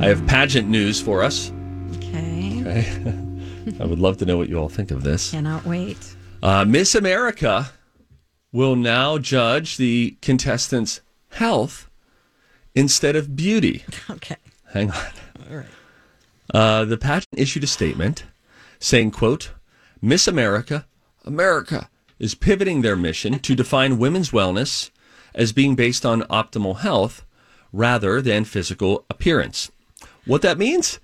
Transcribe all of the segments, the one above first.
I have pageant news for us. Okay. Okay. I would love to know what you all think of this. Cannot wait. Uh, Miss America will now judge the contestants' health instead of beauty. Okay. Hang on. All right. Uh, the pageant issued a statement saying, quote, Miss America, America is pivoting their mission to define women's wellness as being based on optimal health rather than physical appearance. What that means?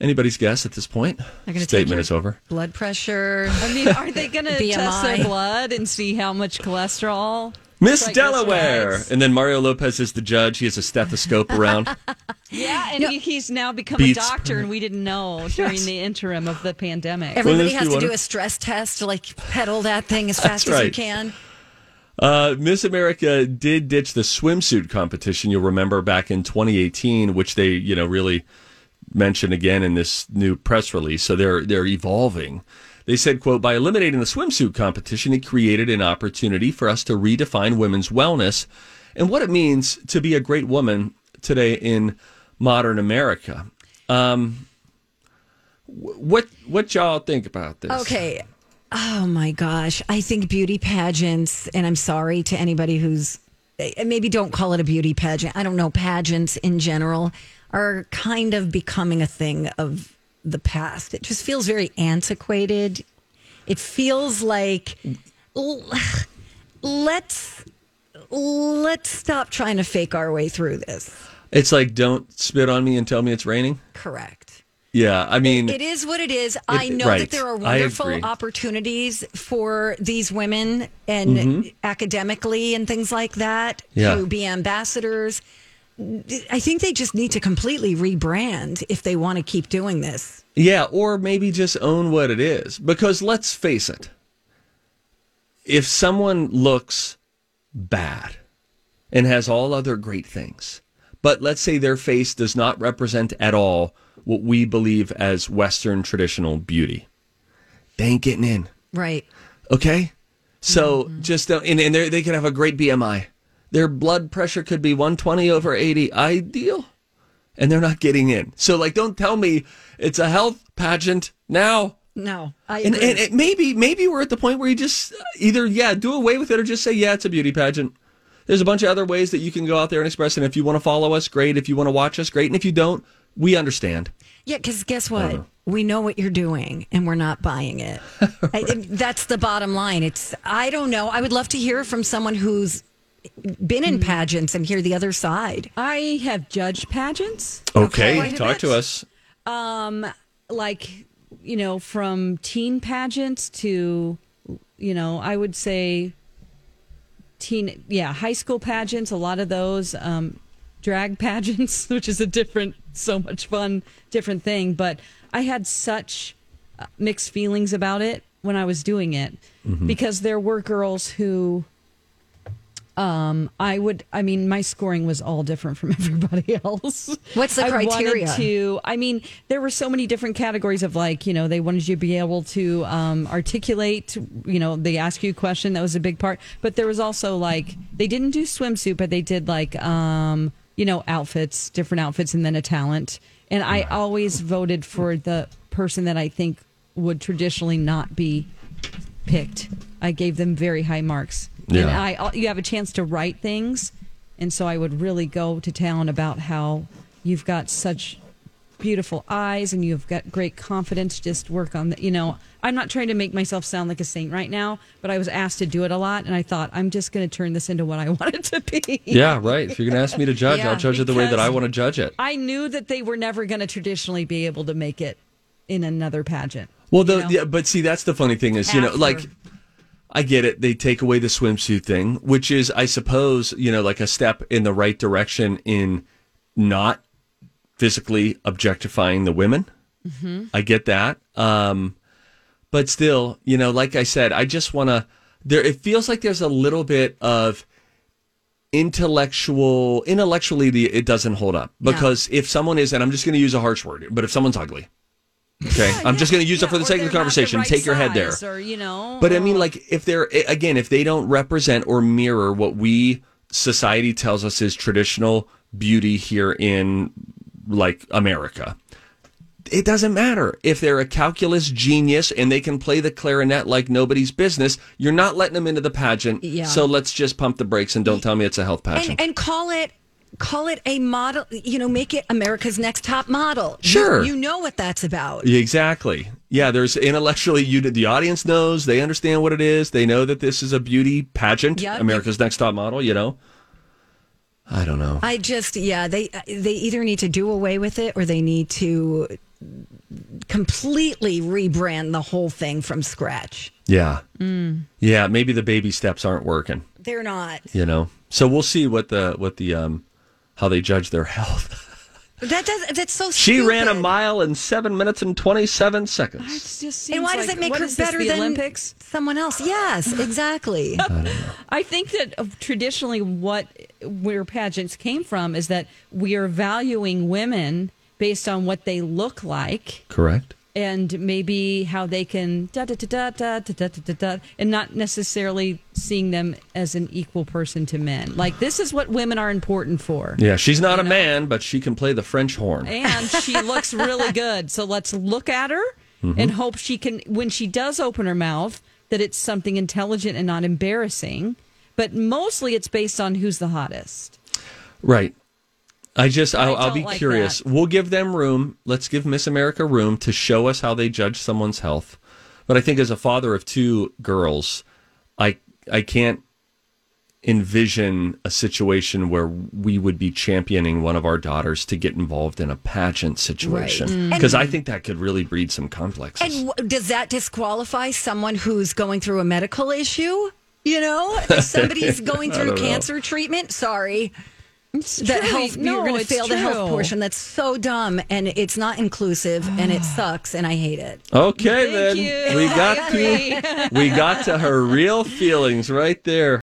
Anybody's guess at this point? They're gonna take Statement is over. Blood pressure. I mean, aren't they going to test their blood and see how much cholesterol? Miss Triglycerides. Delaware. And then Mario Lopez is the judge. He has a stethoscope around. Yeah, and he, he's now become Beats- a doctor, and we didn't know during Yes. the interim of the pandemic. Everybody has be to do a stress test to like pedal that thing as fast as you can. Uh, Miss America did ditch the swimsuit competition. You'll remember back in 2018, which they, you know, really mentioned again in this new press release. So they're they're evolving. They said, "quote By eliminating the swimsuit competition, it created an opportunity for us to redefine women's wellness and what it means to be a great woman today in modern America." Um, what what y'all think about this? Okay. Oh my gosh. I think beauty pageants, and I'm sorry to anybody who's eh, maybe don't call it a beauty pageant. I don't know. Pageants in general are kind of becoming a thing of the past. It just feels very antiquated. It feels like let's let's stop trying to fake our way through this. It's like don't spit on me and tell me it's raining. Correct. Yeah, I mean, It is what it is. I know right. that there are wonderful opportunities for these women and academically and things like that Mm-hmm. Yeah. to be ambassadors. I think they just need to completely rebrand if they want to keep doing this. Yeah, or maybe just own what it is. Because let's face it, if someone looks bad and has all other great things, but let's say their face does not represent at all what we believe as Western traditional beauty, they ain't getting in. Right. Okay? So mm-hmm. just don't, and, and they could have a great BMI. Their blood pressure could be 120 over 80, ideal. And they're not getting in. So, like, don't tell me it's a health pageant now. No. I And, and, and maybe maybe we're at the point where you just uh, either, yeah, do away with it or just say, yeah, it's a beauty pageant. There's a bunch of other ways that you can go out there and express. And if you want to follow us, great. If you want to watch us, great. And if you don't, we understand. Yeah, because guess what? We know what you're doing, and we're not buying it. I, that's the bottom line. It's I don't know. I would love to hear from someone who's been in pageants and hear the other side. I have judged pageants. Okay. Quite Talk to us. Um, like you know, from teen pageants to, you know, I would say, teen, yeah, high school pageants. A lot of those, um, drag pageants, which is a different, so much fun, different thing. But I had such uh, mixed feelings about it when I was doing it because there were girls who um i would i mean my scoring was all different from everybody else What's the I criteria? to i mean there were so many different categories of like you know they wanted you to be able to um articulate you know they ask you a question that was a big part but there was also like they didn't do swimsuit but they did like um you know outfits different outfits and then a talent and i always voted for the person that i think would traditionally not be picked. I gave them very high marks. And I uh, you have a chance to write things, and so I would really go to town about how you've got such beautiful eyes and you've got great confidence. Just work on that. you know. I'm not trying to make myself sound like a saint right now, but I was asked to do it a lot, and I thought I'm just going to turn this into what I want it to be. Yeah, right. If you're going to ask me to judge, Yeah, I'll judge it the way that I want to judge it. I knew that they were never going to traditionally be able to make it in another pageant. Well, the, you know? yeah, but see, that's the funny thing is, you know, like I get it. They take away the swimsuit thing, which is, I suppose, you know, like a step in the right direction in not physically objectifying the women. I get that. Um, but still, you know, like I said, I just want to. There, it feels like there's a little bit of intellectual, intellectually, the, it doesn't hold up because if someone is, and I'm just going to use a harsh word, but if someone's ugly, okay, I'm just going to use it for the sake of the conversation. right take your head there. Or, you know. But I mean, like, if they're again, if they don't represent or mirror what we society tells us is traditional beauty here in like America, it doesn't matter if they're a calculus genius and they can play the clarinet like nobody's business. You're not letting them into the pageant. Yeah. So let's just pump the brakes and don't tell me it's a health pageant. and and call it call it a model you know make it america's next top model Sure. you, know what that's about Exactly. Yeah, there's intellectually you the audience knows, they understand what it is. They know that this is a beauty pageant, Yep. America's Next Top Model, you know. I don't know. i just yeah they they either need to do away with it or they need to completely rebrand the whole thing from scratch Yeah. Yeah, maybe the baby steps aren't working, they're not you know. So we'll see what the what the um how they judge their health. that does that's so She ran a mile in 7 minutes and 27 It seconds. just seems and why does like- it make her is this, better than Olympics? someone else yes exactly I think that uh, traditionally what where pageants came from is that we are valuing women based on what they look like Correct? And maybe how they can da da da da da da da da da, and not necessarily seeing them as an equal person to men. Like this is what women are important for. Yeah, she's not a man, but she can play the French horn. and she looks really good. So let's look at her Mm-hmm. and hope she can, when she does open her mouth, that it's something intelligent and not embarrassing. But mostly it's based on who's the hottest. Right. I just, I'll, I I'll be like curious. that. We'll give them room. Let's give Miss America room to show us how they judge someone's health. But I think as a father of two girls, I, I can't envision a situation where we would be championing one of our daughters to get involved in a pageant situation Mm. because I think that could really breed some complexes. And w- does that disqualify someone who's going through a medical issue? You know, if somebody's going through cancer treatment, sorry. That true. health, No, you're going to it's fail the health portion. That's so dumb, and it's not inclusive, and it ah. sucks, and I hate it. okay, Thank then you. we got to we got to her real feelings right there.